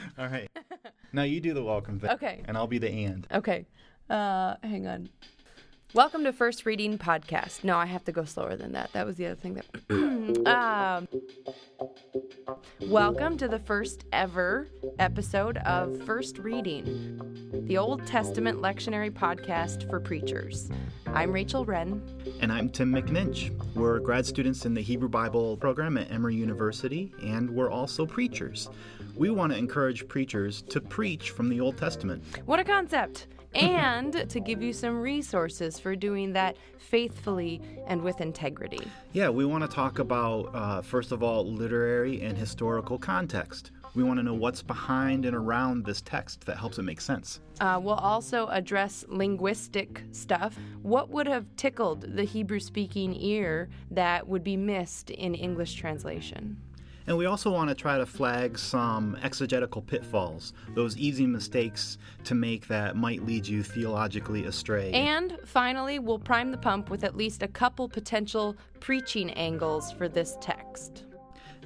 All right. Now you do the welcome thing. Okay. And I'll be the and. Okay. Uh, hang on. Welcome to First Reading Podcast. No, I have to go slower than that. That was the other thing that. um, welcome to the first ever episode of First Reading, the Old Testament lectionary podcast for preachers. I'm Rachel Wren. And I'm Tim McNinch. We're grad students in the Hebrew Bible program at Emory University, and we're also preachers. We want to encourage preachers to preach from the Old Testament. What a concept! and to give you some resources for doing that faithfully and with integrity. Yeah, we want to talk about, uh, first of all, literary and historical context. We want to know what's behind and around this text that helps it make sense. Uh, we'll also address linguistic stuff. What would have tickled the Hebrew speaking ear that would be missed in English translation? And we also want to try to flag some exegetical pitfalls, those easy mistakes to make that might lead you theologically astray. And finally, we'll prime the pump with at least a couple potential preaching angles for this text.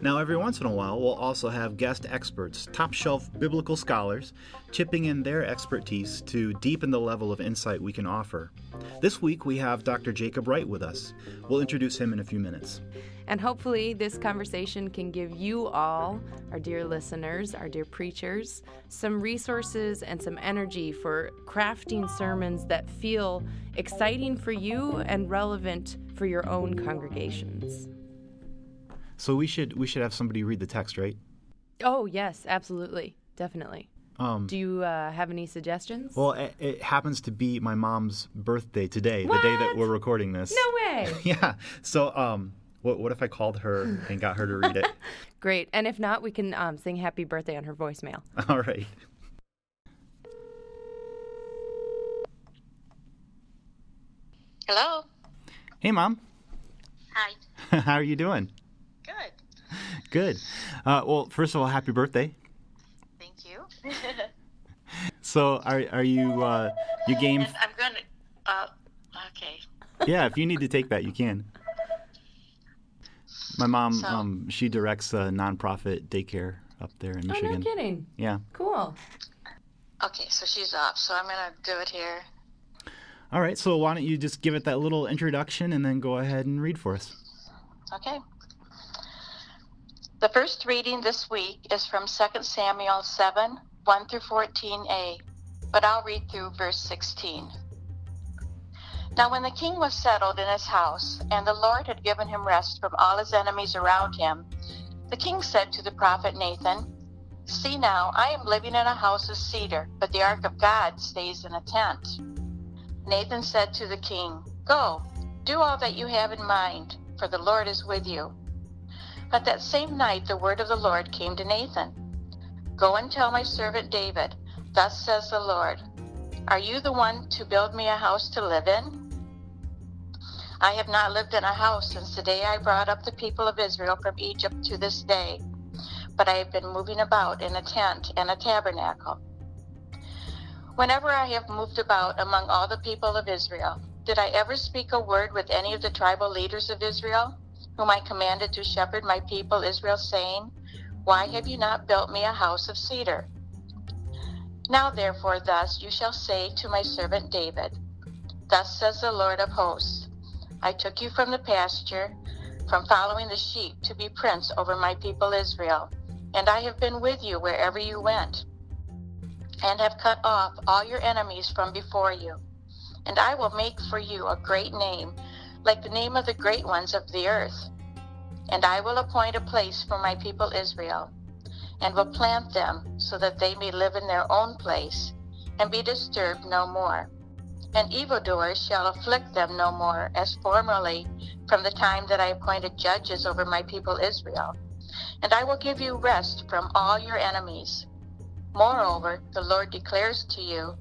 Now, every once in a while, we'll also have guest experts, top shelf biblical scholars, chipping in their expertise to deepen the level of insight we can offer. This week, we have Dr. Jacob Wright with us. We'll introduce him in a few minutes. And hopefully, this conversation can give you all, our dear listeners, our dear preachers, some resources and some energy for crafting sermons that feel exciting for you and relevant for your own congregations. So we should we should have somebody read the text, right? Oh yes, absolutely, definitely. Um, Do you uh, have any suggestions? well, it, it happens to be my mom's birthday today, the day that we're recording this. no way. Yeah. So, um, what what if I called her and got her to read it? Great. And if not, we can um, sing happy birthday on her voicemail. All right. Hello. Hey, mom. Hi. How are you doing? Good. Good. Uh, well, first of all, happy birthday. Thank you. So, are are you uh, you game? and I'm going to. Uh, okay. yeah, if you need to take that, you can. My mom, So- um, she directs a nonprofit daycare up there in Michigan. Oh, Michigan. no kidding. Yeah. Cool. Okay, so she's off, so I'm going to do it here. All right. So why don't you just give it that little introduction and then go ahead and read for us? Okay. The first reading this week is from 2 Samuel 7 1 through 14a, but I'll read through verse 16. Now, when the king was settled in his house, and the Lord had given him rest from all his enemies around him, the king said to the prophet Nathan, See now, I am living in a house of cedar, but the ark of God stays in a tent. Nathan said to the king, Go, do all that you have in mind, for the Lord is with you. But that same night the word of the Lord came to Nathan Go and tell my servant David, Thus says the Lord, Are you the one to build me a house to live in? I have not lived in a house since the day I brought up the people of Israel from Egypt to this day, but I have been moving about in a tent and a tabernacle. Whenever I have moved about among all the people of Israel, did I ever speak a word with any of the tribal leaders of Israel, whom I commanded to shepherd my people Israel, saying, Why have you not built me a house of cedar? Now therefore, thus you shall say to my servant David, Thus says the Lord of hosts, I took you from the pasture, from following the sheep, to be prince over my people Israel, and I have been with you wherever you went, and have cut off all your enemies from before you. And I will make for you a great name, like the name of the great ones of the earth. And I will appoint a place for my people Israel, and will plant them so that they may live in their own place, and be disturbed no more. And evildoers shall afflict them no more, as formerly from the time that I appointed judges over my people Israel. And I will give you rest from all your enemies. Moreover, the Lord declares to you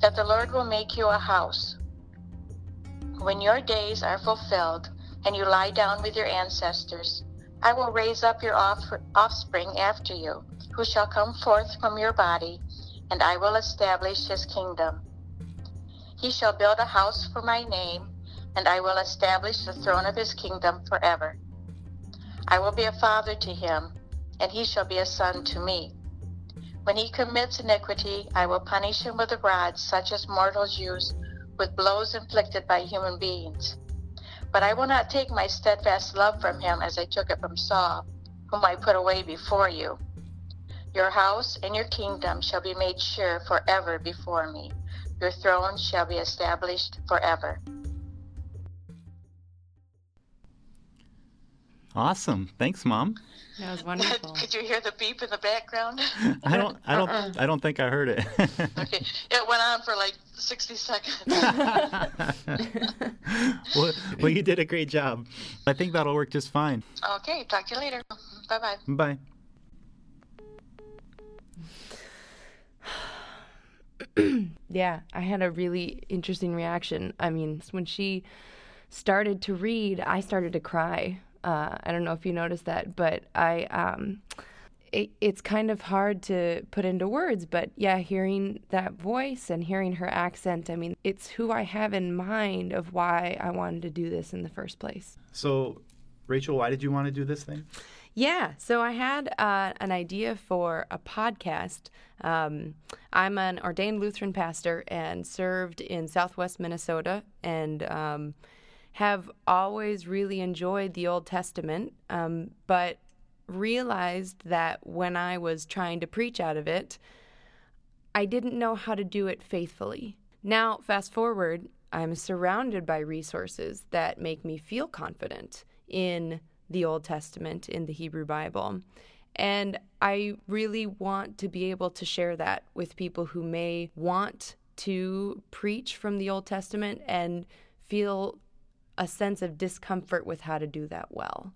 that the Lord will make you a house. When your days are fulfilled and you lie down with your ancestors, I will raise up your off- offspring after you, who shall come forth from your body, and I will establish his kingdom. He shall build a house for my name, and I will establish the throne of his kingdom forever. I will be a father to him, and he shall be a son to me. When he commits iniquity, I will punish him with a rod such as mortals use with blows inflicted by human beings. But I will not take my steadfast love from him as I took it from Saul, whom I put away before you. Your house and your kingdom shall be made sure forever before me. Your throne shall be established forever. Awesome. Thanks, Mom. That was wonderful. Could you hear the beep in the background? I don't I don't uh-uh. I don't think I heard it. okay. It went on for like 60 seconds. well, well, you did a great job. I think that'll work just fine. okay, talk to you later. Bye-bye. Bye. yeah, I had a really interesting reaction. I mean, when she started to read, I started to cry. Uh, I don't know if you noticed that, but I, um, it, it's kind of hard to put into words. But yeah, hearing that voice and hearing her accent, I mean, it's who I have in mind of why I wanted to do this in the first place. So, Rachel, why did you want to do this thing? Yeah, so I had uh, an idea for a podcast. Um, I'm an ordained Lutheran pastor and served in southwest Minnesota and um, have always really enjoyed the Old Testament, um, but realized that when I was trying to preach out of it, I didn't know how to do it faithfully. Now, fast forward, I'm surrounded by resources that make me feel confident in the Old Testament in the Hebrew Bible. And I really want to be able to share that with people who may want to preach from the Old Testament and feel a sense of discomfort with how to do that well.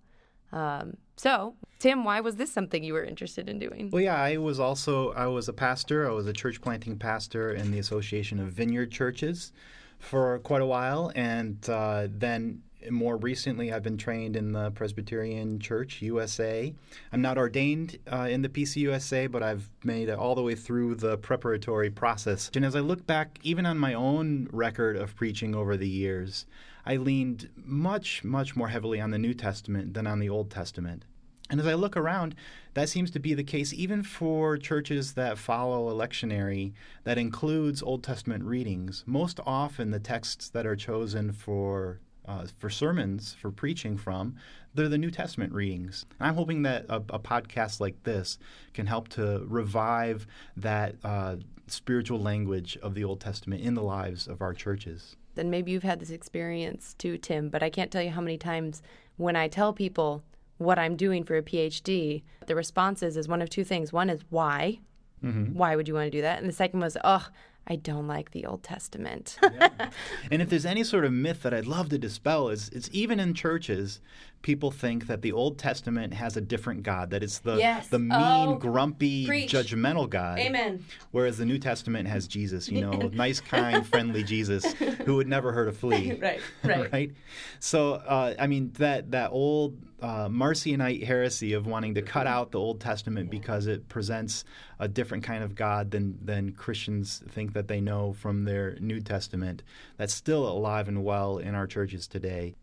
Um, so, Tim, why was this something you were interested in doing? Well, yeah, I was also I was a pastor. I was a church planting pastor in the Association of Vineyard Churches for quite a while, and uh, then more recently, I've been trained in the Presbyterian Church USA. I'm not ordained uh, in the PCUSA, but I've made it all the way through the preparatory process. And as I look back, even on my own record of preaching over the years, I leaned much, much more heavily on the New Testament than on the Old Testament. And as I look around, that seems to be the case even for churches that follow a lectionary that includes Old Testament readings. Most often, the texts that are chosen for uh, for sermons, for preaching from, they're the New Testament readings. And I'm hoping that a, a, podcast like this can help to revive that uh, spiritual language of the Old Testament in the lives of our churches. Then maybe you've had this experience too, Tim, but I can't tell you how many times when I tell people what I'm doing for a PhD, the response is, is one of two things. One is why? Mm-hmm. Why would you want to do that? And the second was, oh, I don't like the Old Testament. yeah. And if there's any sort of myth that I'd love to dispel, is it's even in churches, people think that the Old Testament has a different God, that it's the yes. the mean, oh, grumpy, preach. judgmental God. Amen. Whereas the New Testament has Jesus, you know, nice, kind, friendly Jesus who would never hurt a flea. right, right, right. So, uh, I mean, that that old uh, Marcionite heresy of wanting to cut out the Old Testament because it presents a different kind of God than than Christians think that they know from their New Testament. That's still alive and well in our churches today.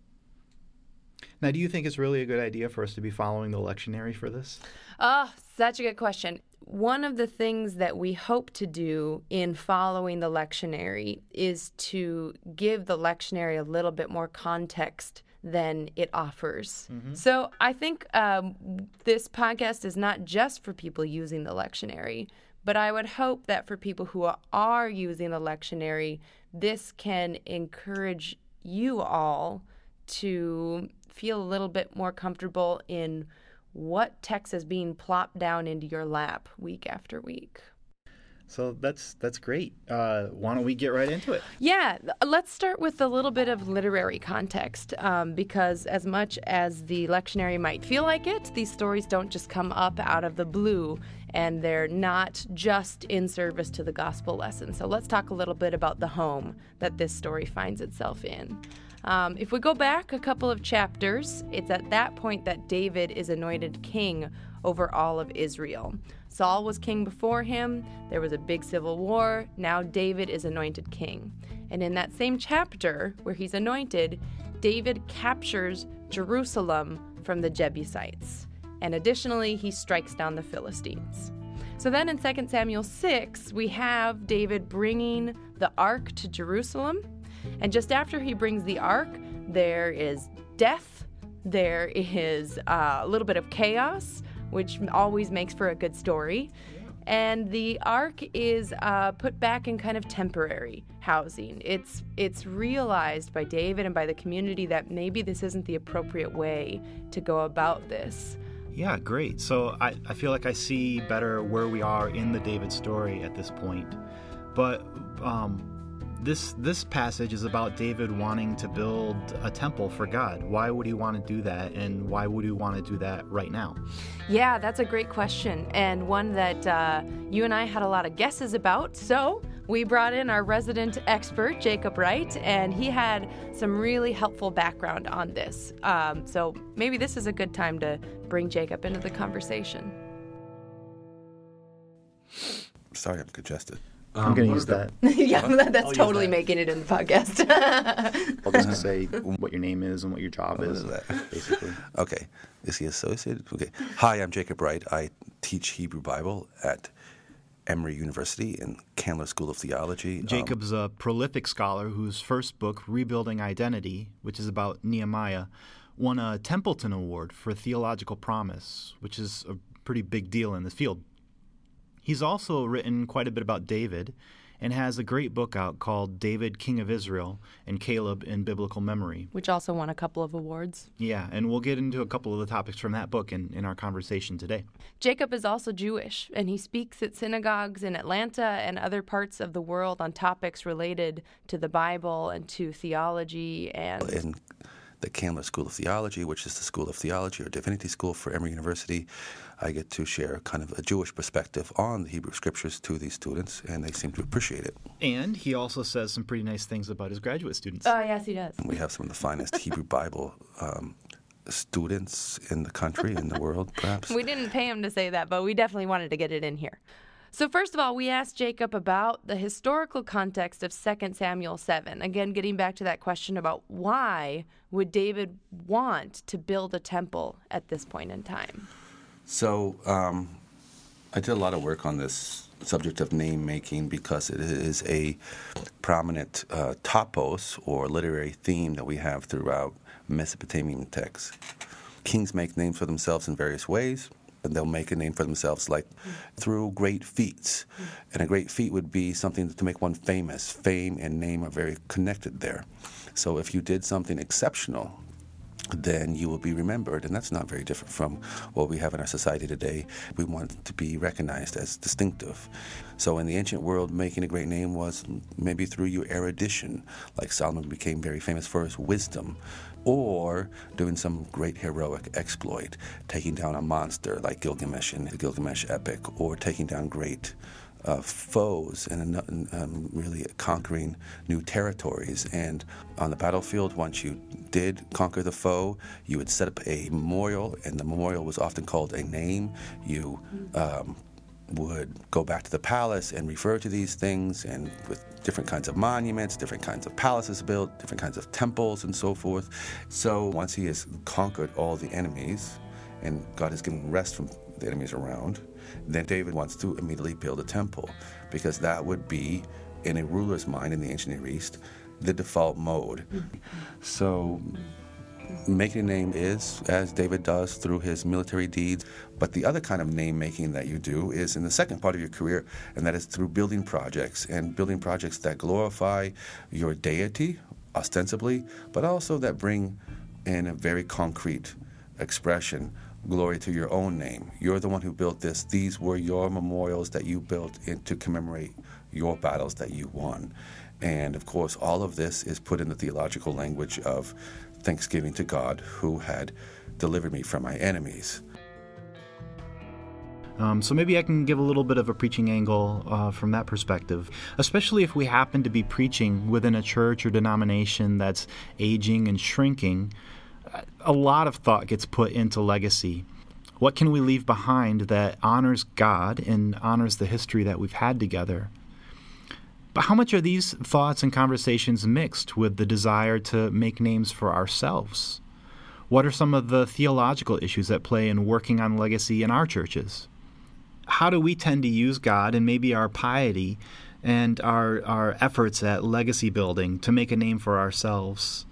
Now, do you think it's really a good idea for us to be following the lectionary for this? Oh, such a good question. One of the things that we hope to do in following the lectionary is to give the lectionary a little bit more context than it offers. Mm-hmm. So I think um, this podcast is not just for people using the lectionary, but I would hope that for people who are using the lectionary, this can encourage you all to feel a little bit more comfortable in what text is being plopped down into your lap week after week. So that's that's great. Uh, why don't we get right into it? Yeah, let's start with a little bit of literary context, um, because as much as the lectionary might feel like it, these stories don't just come up out of the blue, and they're not just in service to the gospel lesson. So let's talk a little bit about the home that this story finds itself in. Um, if we go back a couple of chapters, it's at that point that David is anointed king over all of Israel. Saul was king before him, there was a big civil war, now David is anointed king. And in that same chapter where he's anointed, David captures Jerusalem from the Jebusites. And additionally, he strikes down the Philistines. So then in 2 Samuel 6, we have David bringing the ark to Jerusalem. And just after he brings the ark, there is death, there is uh, a little bit of chaos, which always makes for a good story. And the ark is uh, put back in kind of temporary housing. It's it's realized by David and by the community that maybe this isn't the appropriate way to go about this. Yeah, great. So I, I feel like I see better where we are in the David story at this point. But um, this this passage is about David wanting to build a temple for God. Why would he want to do that, and why would he want to do that right now? Yeah, that's a great question, and one that uh, you and I had a lot of guesses about. So we brought in our resident expert, Jacob Wright, and he had some really helpful background on this. Um, so maybe this is a good time to bring Jacob into the conversation. Sorry, I'm congested. I'm going to use that. yeah, that's I'll totally that. making it in the podcast. I'll just say what your name is and what your job What is, is that? basically. Okay. Is he associated? Okay. Hi, I'm Jacob Wright. I teach Hebrew Bible at Emory University in Candler School of Theology. Um, Jacob's a prolific scholar whose first book, Rebuilding Identity, which is about Nehemiah, won a Templeton Award for Theological Promise, which is a pretty big deal in this field. He's also written quite a bit about David and has a great book out called David, King of Israel, and Caleb in Biblical Memory. Which also won a couple of awards. Yeah, and we'll get into a couple of the topics from that book in, in our conversation today. Jacob is also Jewish, and he speaks at synagogues in Atlanta and other parts of the world on topics related to the Bible and to theology and in the Candler School of Theology, which is the School of Theology or Divinity School for Emory University. I get to share kind of a Jewish perspective on the Hebrew Scriptures to these students, and they seem to appreciate it. And he also says some pretty nice things about his graduate students. Oh, yes, he does. We have some of the finest Hebrew Bible um, students in the country, in the world, perhaps. We didn't pay him to say that, but we definitely wanted to get it in here. So, first of all, we asked Jacob about the historical context of 2 Samuel 7. Again, getting back to that question about why would David want to build a temple at this point in time? So, um, I did a lot of work on this subject of name making because it is a prominent uh, topos or literary theme that we have throughout Mesopotamian texts. Kings make names for themselves in various ways. And they'll make a name for themselves like through great feats. And a great feat would be something to make one famous. Fame and name are very connected there. So if you did something exceptional, then you will be remembered. And that's not very different from what we have in our society today. We want to be recognized as distinctive. So in the ancient world, making a great name was maybe through your erudition, like Solomon became very famous for his wisdom, or doing some great heroic exploit, taking down a monster like Gilgamesh in the Gilgamesh epic, or taking down great uh, foes and um, really conquering new territories. And on the battlefield, once you did conquer the foe, you would set up a memorial, and the memorial was often called a name. You um, would go back to the palace and refer to these things, and with different kinds of monuments, different kinds of palaces built, different kinds of temples, and so forth. So once he has conquered all the enemies, and God has given rest from the enemies around, then David wants to immediately build a temple because that would be, in a ruler's mind in the ancient Near East, the default mode. So, making a name is, as David does through his military deeds, but the other kind of name making that you do is in the second part of your career, and that is through building projects and building projects that glorify your deity, ostensibly, but also that bring in a very concrete expression glory to your own name. You're the one who built this. These were your memorials that you built in, to commemorate your battles that you won. And of course, all of this is put in the theological language of thanksgiving to God who had delivered me from my enemies. Um, so maybe I can give a little bit of a preaching angle uh, from that perspective, especially if we happen to be preaching within a church or denomination that's aging and shrinking. A lot of thought gets put into legacy. What can we leave behind that honors God and honors the history that we've had together? But how much are these thoughts and conversations mixed with the desire to make names for ourselves? What are some of the theological issues at play in working on legacy in our churches? how do we tend to use God and maybe our piety and our our efforts at legacy building to make a name for ourselves?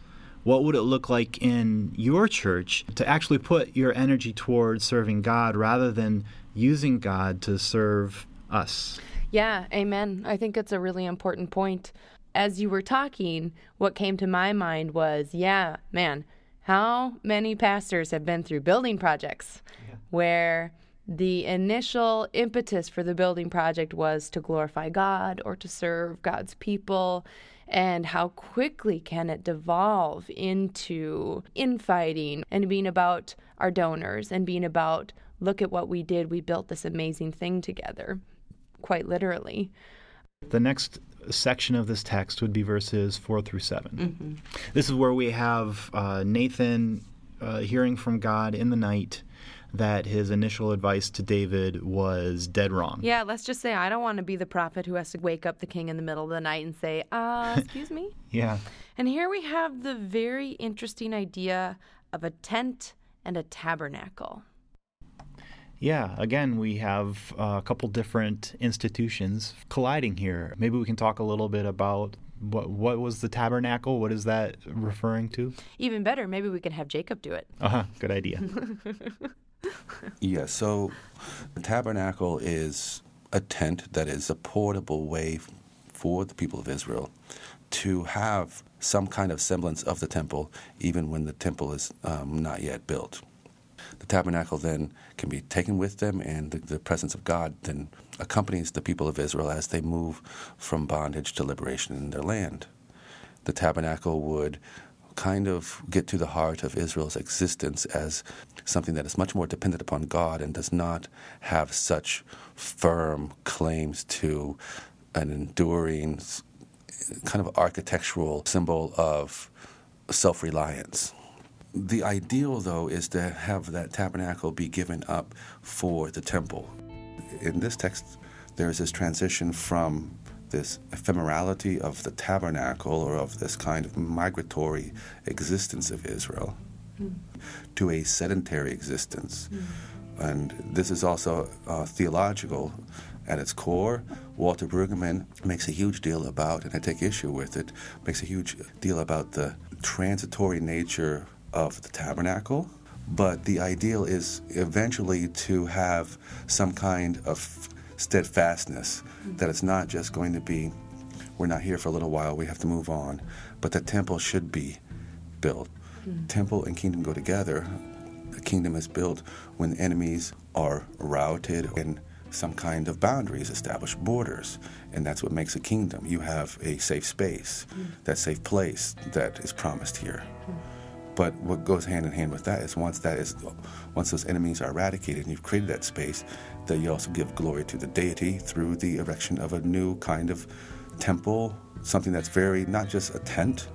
What would it look like in your church to actually put your energy towards serving God rather than using God to serve us? Yeah, amen. I think it's a really important point. As you were talking, what came to my mind was, yeah, man, how many pastors have been through building projects yeah. where the initial impetus for the building project was to glorify God or to serve God's people? And how quickly can it devolve into infighting and being about our donors and being about, look at what we did, we built this amazing thing together, quite literally. The next section of this text would be verses 4 through 7. Mm-hmm. This is where we have uh, Nathan uh, hearing from God in the night that his initial advice to David was dead wrong. Yeah, let's just say I don't want to be the prophet who has to wake up the king in the middle of the night and say, uh, excuse me? yeah. And here we have the very interesting idea of a tent and a tabernacle. Yeah, again, we have a couple different institutions colliding here. Maybe we can talk a little bit about what what was the tabernacle? What is that referring to? Even better, maybe we can have Jacob do it. Uh huh. Good idea. yeah. So, the tabernacle is a tent that is a portable way for the people of Israel to have some kind of semblance of the temple, even when the temple is um, not yet built. The tabernacle then can be taken with them, and the, the, presence of God then accompanies the people of Israel as they move from bondage to liberation in their land. The tabernacle would kind of get to the heart of Israel's existence as something that is much more dependent upon God and does not have such firm claims to an enduring kind of architectural symbol of self reliance. The ideal, though, is to have that tabernacle be given up for the temple. In this text, there is this transition from this ephemerality of the tabernacle or of this kind of migratory existence of Israel mm. to a sedentary existence. Mm. And this is also uh, theological at its core. Walter Brueggemann makes a huge deal about, and I take issue with it, makes a huge deal about the transitory nature of the tabernacle, but the ideal is eventually to have some kind of steadfastness, that it's not just going to be, we're not here for a little while, we have to move on, but the temple should be built. Mm. Temple and kingdom go together. The kingdom is built when enemies are routed and some kind of boundaries established, borders, and that's what makes a kingdom. You have a safe space, mm. that safe place that is promised here. But what goes hand in hand with that is once that is, once those enemies are eradicated and you've created that space, that you also give glory to the deity through the erection of a new kind of temple, something that's very not just a tent,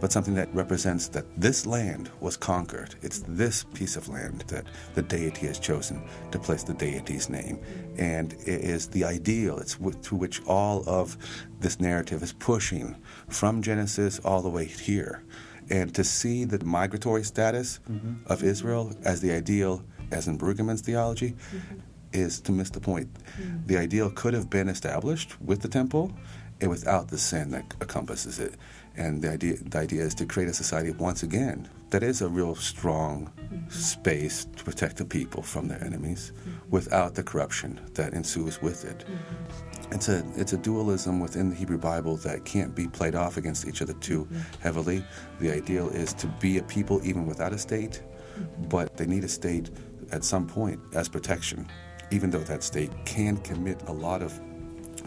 but something that represents that this land was conquered. It's this piece of land that the deity has chosen to place the deity's name. And it is the ideal, it's to which all of this narrative is pushing from Genesis all the way here and to see the migratory status mm-hmm. of Israel as the ideal, as in Brueggemann's theology, mm-hmm. is to miss the point. Mm-hmm. The ideal could have been established with the temple and without the sin that encompasses it. And the idea, the idea is to create a society once again that is a real strong mm-hmm. space to protect the people from their enemies mm-hmm. without the corruption that ensues with it. It's a it's a dualism within the Hebrew Bible that can't be played off against each other too mm-hmm. heavily. The ideal is to be a people even without a state, mm-hmm. but they need a state at some point as protection, even though that state can commit a lot of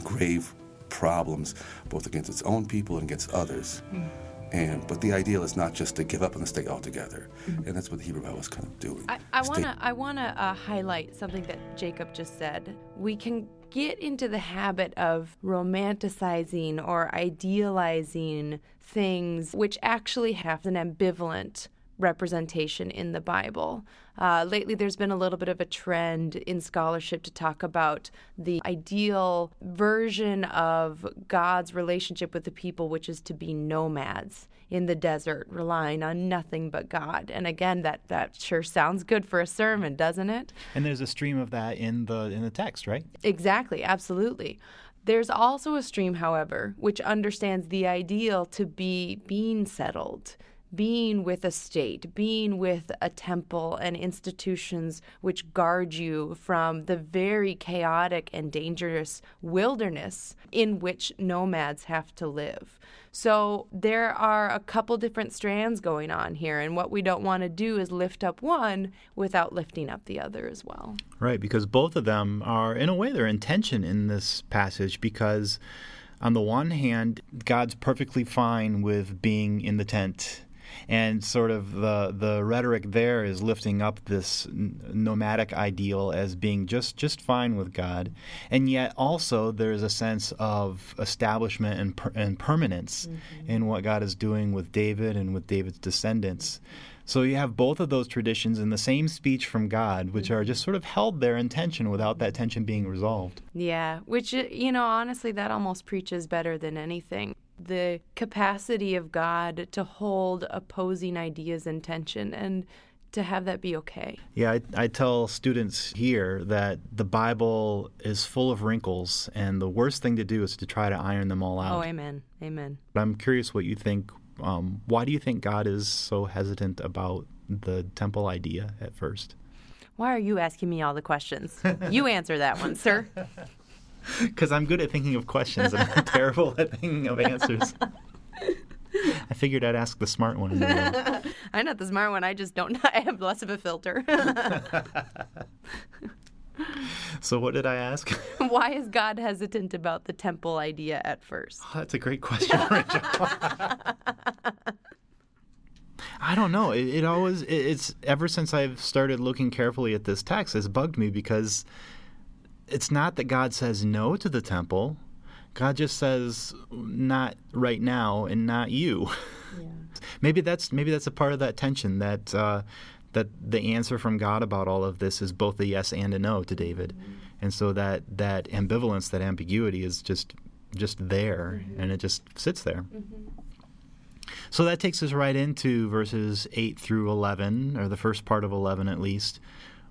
grave problems both against its own people and against others. Mm-hmm. And but the ideal is not just to give up on the state altogether, mm-hmm. and that's what the Hebrew Bible is kind of doing. I want to I want to uh, highlight something that Jacob just said. We can get into the habit of romanticizing or idealizing things which actually have an ambivalent representation in the Bible. Uh, lately, there's been a little bit of a trend in scholarship to talk about the ideal version of God's relationship with the people, which is to be nomads in the desert, relying on nothing but God. And again, that, that sure sounds good for a sermon, doesn't it? And there's a stream of that in the in the text, right? Exactly, absolutely. There's also a stream, however, which understands the ideal to be being settled, being with a state, being with a temple and institutions which guard you from the very chaotic and dangerous wilderness in which nomads have to live. So there are a couple different strands going on here, and what we don't want to do is lift up one without lifting up the other as well. Right, because both of them are, in a way, they're in tension in this passage because. On the one hand, God's perfectly fine with being in the tent and sort of the the rhetoric there is lifting up this nomadic ideal as being just just fine with God, and yet also there's a sense of establishment and per, and permanence mm-hmm. in what God is doing with David and with David's descendants. So you have both of those traditions in the same speech from God, which are just sort of held there in tension without that tension being resolved. Yeah, which, you know, honestly, that almost preaches better than anything the capacity of God to hold opposing ideas in tension and to have that be okay. Yeah, I, I, tell students here that the Bible is full of wrinkles, and the worst thing to do is to try to iron them all out. Oh, amen. Amen. But I'm curious what you think. Um, why do you think God is so hesitant about the temple idea at first? Why are you asking me all the questions? you answer that one, sir. Because I'm good at thinking of questions and I'm terrible at thinking of answers. I figured I'd ask the smart one. I'm not the smart one. I just don't. I have less of a filter. so, what did I ask? Why is God hesitant about the temple idea at first? Oh, that's a great question, Rachel. I don't know. It, it always it, it's ever since I've started looking carefully at this text, it's bugged me because it's not that God says no to the temple. God just says not right now and not you. Yeah. maybe that's maybe that's a part of that tension that uh, that the answer from God about all of this is both a yes and a no to David, mm-hmm. and so that that ambivalence, that ambiguity is just just there, mm-hmm. and it just sits there. Mm-hmm. So that takes us right into verses 8 through 11, or the first part of 11 at least,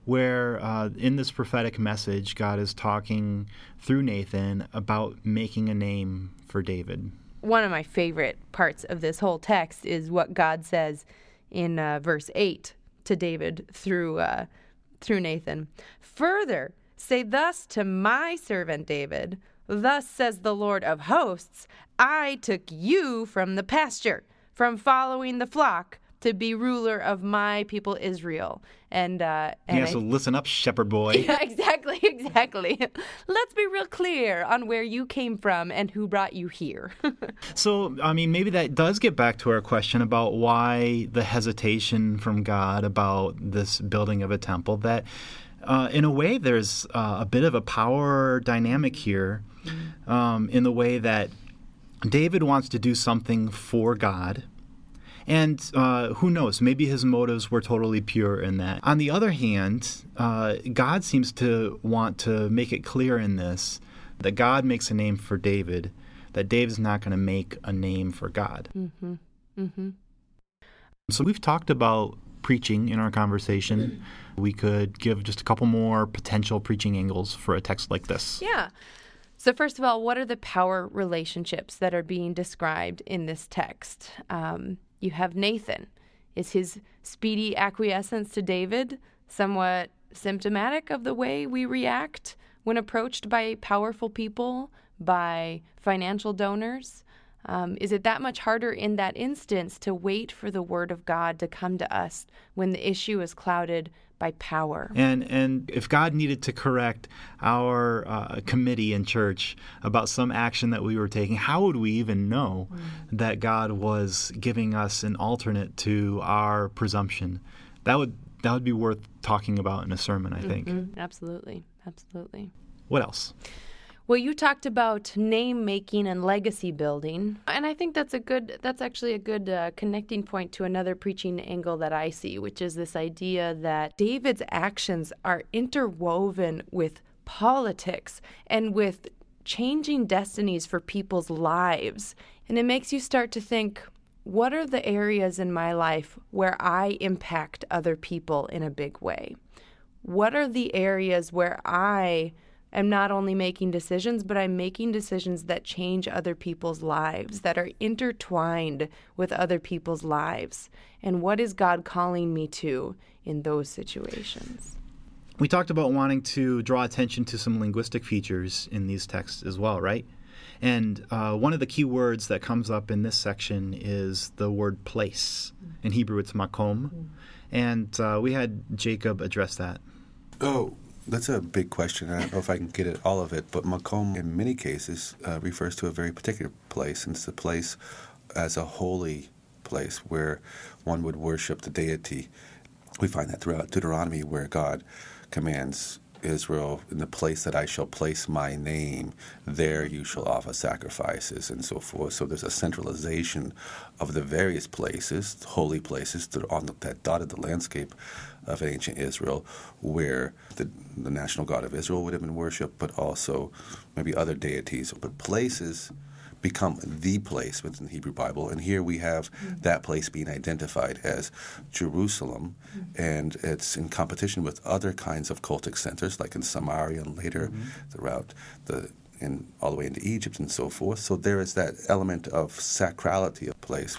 where uh, in this prophetic message, God is talking through Nathan about making a name for David. One of my favorite parts of this whole text is what God says in uh, verse 8 to David through, uh, through Nathan. Further, say thus to my servant David, Thus says the Lord of hosts, I took you from the pasture, from following the flock to be ruler of my people Israel. And, uh, and yeah, so I, listen up, shepherd boy. Yeah, exactly, exactly. Let's be real clear on where you came from and who brought you here. so, I mean, maybe that does get back to our question about why the hesitation from God about this building of a temple. That, uh, in a way, there's uh, a bit of a power dynamic here, mm-hmm. um, in the way that David wants to do something for God and uh, who knows? Maybe his motives were totally pure in that. On the other hand, uh, God seems to want to make it clear in this that God makes a name for David, that David's not going to make a name for God. Mm-hmm. Mm-hmm. So we've talked about preaching in our conversation. We could give just a couple more potential preaching angles for a text like this. Yeah. So, first of all, what are the power relationships that are being described in this text? Um, you have Nathan. Is his speedy acquiescence to David somewhat symptomatic of the way we react when approached by powerful people, by financial donors? Um, is it that much harder in that instance to wait for the word of God to come to us when the issue is clouded by power? And and if God needed to correct our uh, committee in church about some action that we were taking, how would we even know mm. that God was giving us an alternate to our presumption? That would that would be worth talking about in a sermon, I think. Mm-hmm. Absolutely, absolutely. What else? Well, you talked about name making and legacy building, and I think that's a good. That's actually a good uh, connecting point to another preaching angle that I see, which is this idea that David's actions are interwoven with politics and with changing destinies for people's lives, and it makes you start to think what are the areas in my life where I impact other people in a big way? What are the areas where I am not only making decisions, but I'm making decisions that change other people's lives, that are intertwined with other people's lives? And what is God calling me to in those situations? We talked about wanting to draw attention to some linguistic features in these texts as well, right? And uh, one of the key words that comes up in this section is the word place. In Hebrew, it's makom. And uh, we had Jacob address that. Oh, that's a big question. I don't know if I can get at all of it, but makom in many cases uh, refers to a very particular place, and it's a place as a holy place where one would worship the deity. We find that throughout Deuteronomy, where God commands Israel, in the place that I shall place my name, there you shall offer sacrifices and so forth. So there's a centralization of the various places, holy places on the, that dotted the landscape of ancient Israel, where the, the national God of Israel would have been worshipped, but also maybe other deities. But places become the place within the Hebrew Bible. And here we have mm-hmm. that place being identified as Jerusalem, mm-hmm. and it's in competition with other kinds of cultic centers, like in Samaria and later mm-hmm. throughout the and all the way into Egypt and so forth. So there is that element of sacrality of place.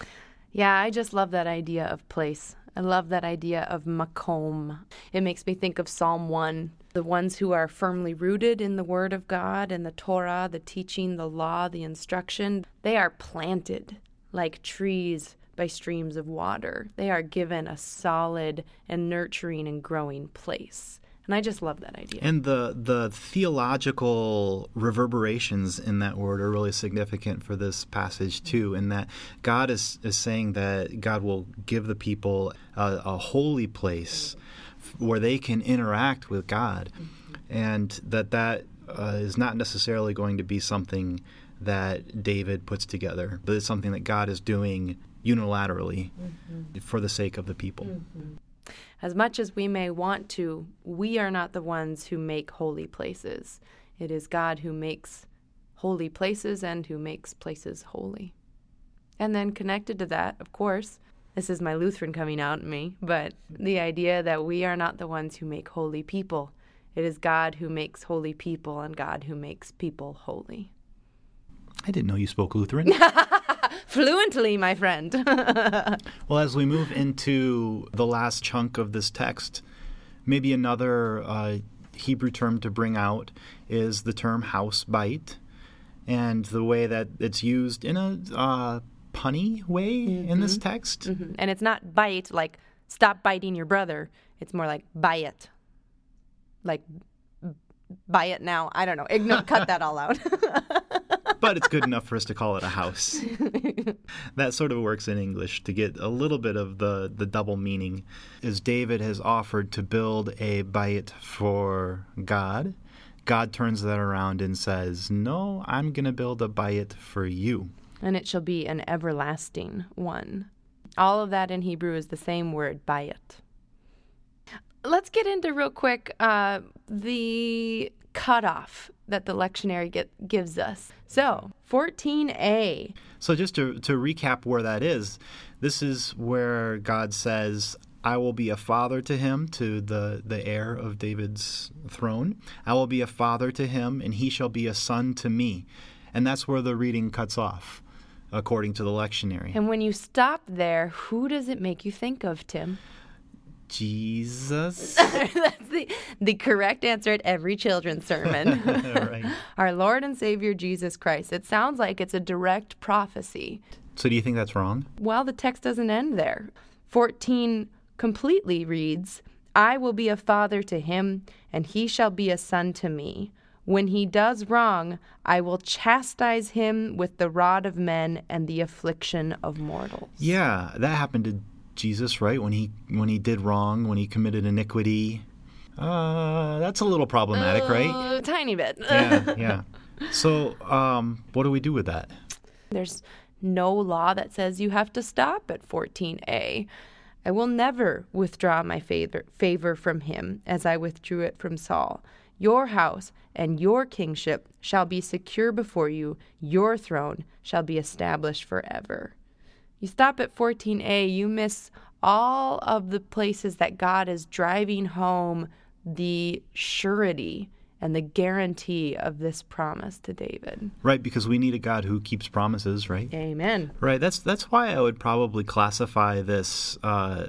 Yeah, I just love that idea of place. I love that idea of makom. It makes me think of Psalm 1 the ones who are firmly rooted in the Word of God and the Torah, the teaching, the law, the instruction, they are planted like trees by streams of water. They are given a solid and nurturing and growing place. And I just love that idea. And the the theological reverberations in that word are really significant for this passage too. In that God is is saying that God will give the people a, a holy place where they can interact with God, and that that uh, is not necessarily going to be something that David puts together, but it's something that God is doing unilaterally mm-hmm. for the sake of the people. Mm-hmm. As much as we may want to, we are not the ones who make holy places. It is God who makes holy places and who makes places holy. And then connected to that, of course, this is my Lutheran coming out in me, but the idea that we are not the ones who make holy people. It is God who makes holy people and God who makes people holy. I didn't know you spoke Lutheran. Fluently, my friend. well, as we move into the last chunk of this text, maybe another uh, Hebrew term to bring out is the term house bite, and the way that it's used in a uh, punny way mm-hmm. in this mm-hmm. text. Mm-hmm. And it's not bite like stop biting your brother. It's more like buy it. Like buy it now. I don't know. Igno- cut that all out. but it's good enough for us to call it a house. that sort of works in English to get a little bit of the, the double meaning. As David has offered to build a bayit for God, God turns that around and says, No, I'm going to build a bayit for you and it shall be an everlasting one. All of that in Hebrew is the same word, bayit. Let's get into real quick uh, the cutoff that the lectionary get, gives us. So, 14a. So, just to, to recap where that is, this is where God says, I will be a father to him, to the, the heir of David's throne. I will be a father to him, and he shall be a son to me. And that's where the reading cuts off according to the lectionary. And when you stop there, who does it make you think of, Tim? Jesus. That's the, the correct answer at every children's sermon. right. Our Lord and Savior Jesus Christ. It sounds like it's a direct prophecy. So do you think that's wrong? Well, the text doesn't end there. 14 completely reads, I will be a father to him, and he shall be a son to me. When he does wrong, I will chastise him with the rod of men and the affliction of mortals. Yeah, that happened to Jesus, right? When he when he did wrong, when he committed iniquity. Uh, that's a little problematic, uh, right? A tiny bit. yeah, yeah. So, um, what do we do with that? There's no law that says you have to stop at 14a. I will never withdraw my favor, favor from him as I withdrew it from Saul. Your house and your kingship shall be secure before you, your throne shall be established forever. You stop at 14a, you miss all of the places that God is driving home the surety and the guarantee of this promise to David. Right, because we need a God who keeps promises, right? Amen. Right. That's that's why I would probably classify this uh,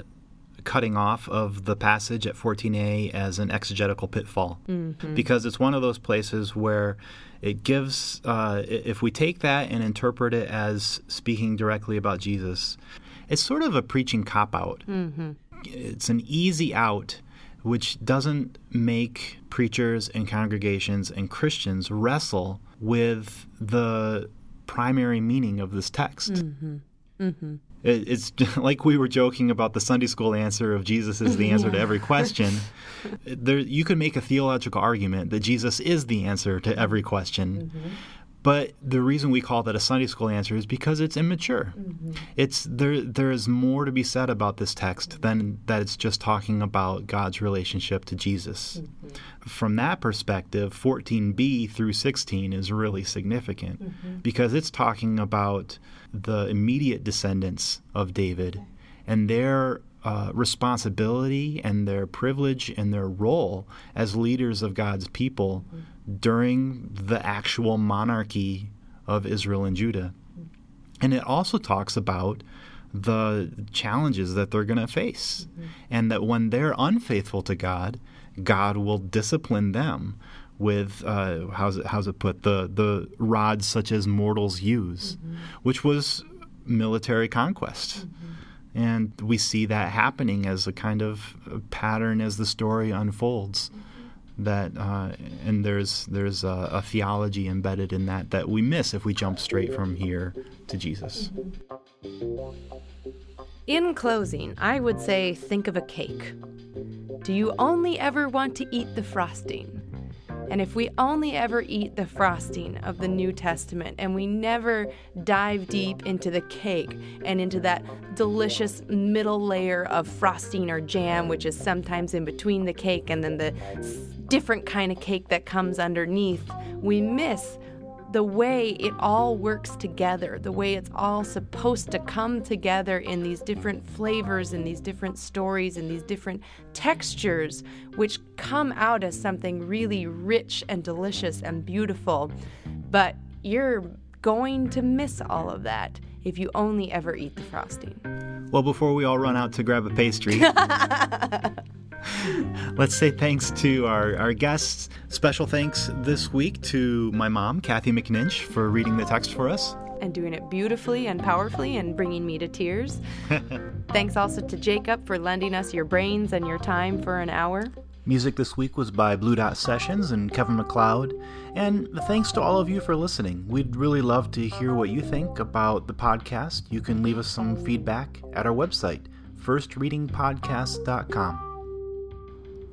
cutting off of the passage at 14a as an exegetical pitfall, mm-hmm. because it's one of those places where it gives. Uh, if we take that and interpret it as speaking directly about Jesus, it's sort of a preaching cop out. Mm-hmm. It's an easy out which doesn't make preachers and congregations and Christians wrestle with the primary meaning of this text. Mm-hmm. It, it's like we were joking about the Sunday school answer of Jesus is the answer yeah. to every question. there, you could make a theological argument that Jesus is the answer to every question. Mm-hmm. But the reason we call that a Sunday school answer is because it's immature. Mm-hmm. It's there. There is more to be said about this text than that. It's just talking about God's relationship to Jesus. Mm-hmm. From that perspective, 14b through 16 is really significant mm-hmm. because it's talking about the immediate descendants of David and their uh, responsibility and their privilege and their role as leaders of God's people mm-hmm. During the actual monarchy of Israel and Judah. And it also talks about the challenges that they're going to face, mm-hmm. and that when they're unfaithful to God, God will discipline them with uh, how's it how's it put the the rods such as mortals use, mm-hmm. which was military conquest. Mm-hmm. And we see that happening as a kind of pattern as the story unfolds. That uh, and there's there's a, a, theology embedded in that that we miss if we jump straight from here to Jesus. In closing, I would say think of a cake. Do you only ever want to eat the frosting? And if we only ever eat the frosting of the New Testament and we never dive deep into the cake and into that delicious middle layer of frosting or jam, which is sometimes in between the cake and then the different kind of cake that comes underneath, we miss the way it all works together, the way it's all supposed to come together in these different flavors and these different stories and these different textures, which come out as something really rich and delicious and beautiful. But you're going to miss all of that if you only ever eat the frosting. Well, before we all run out to grab a pastry. Let's say thanks to our, our guests. Special thanks this week to my mom, Kathy McNinch, for reading the text for us. And doing it beautifully and powerfully and bringing me to tears. thanks also to Jacob for lending us your brains and your time for an hour. Music this week was by Blue Dot Sessions and Kevin MacLeod. And thanks to all of you for listening. We'd really love to hear what you think about the podcast. You can leave us some feedback at our website, firstreadingpodcast.com.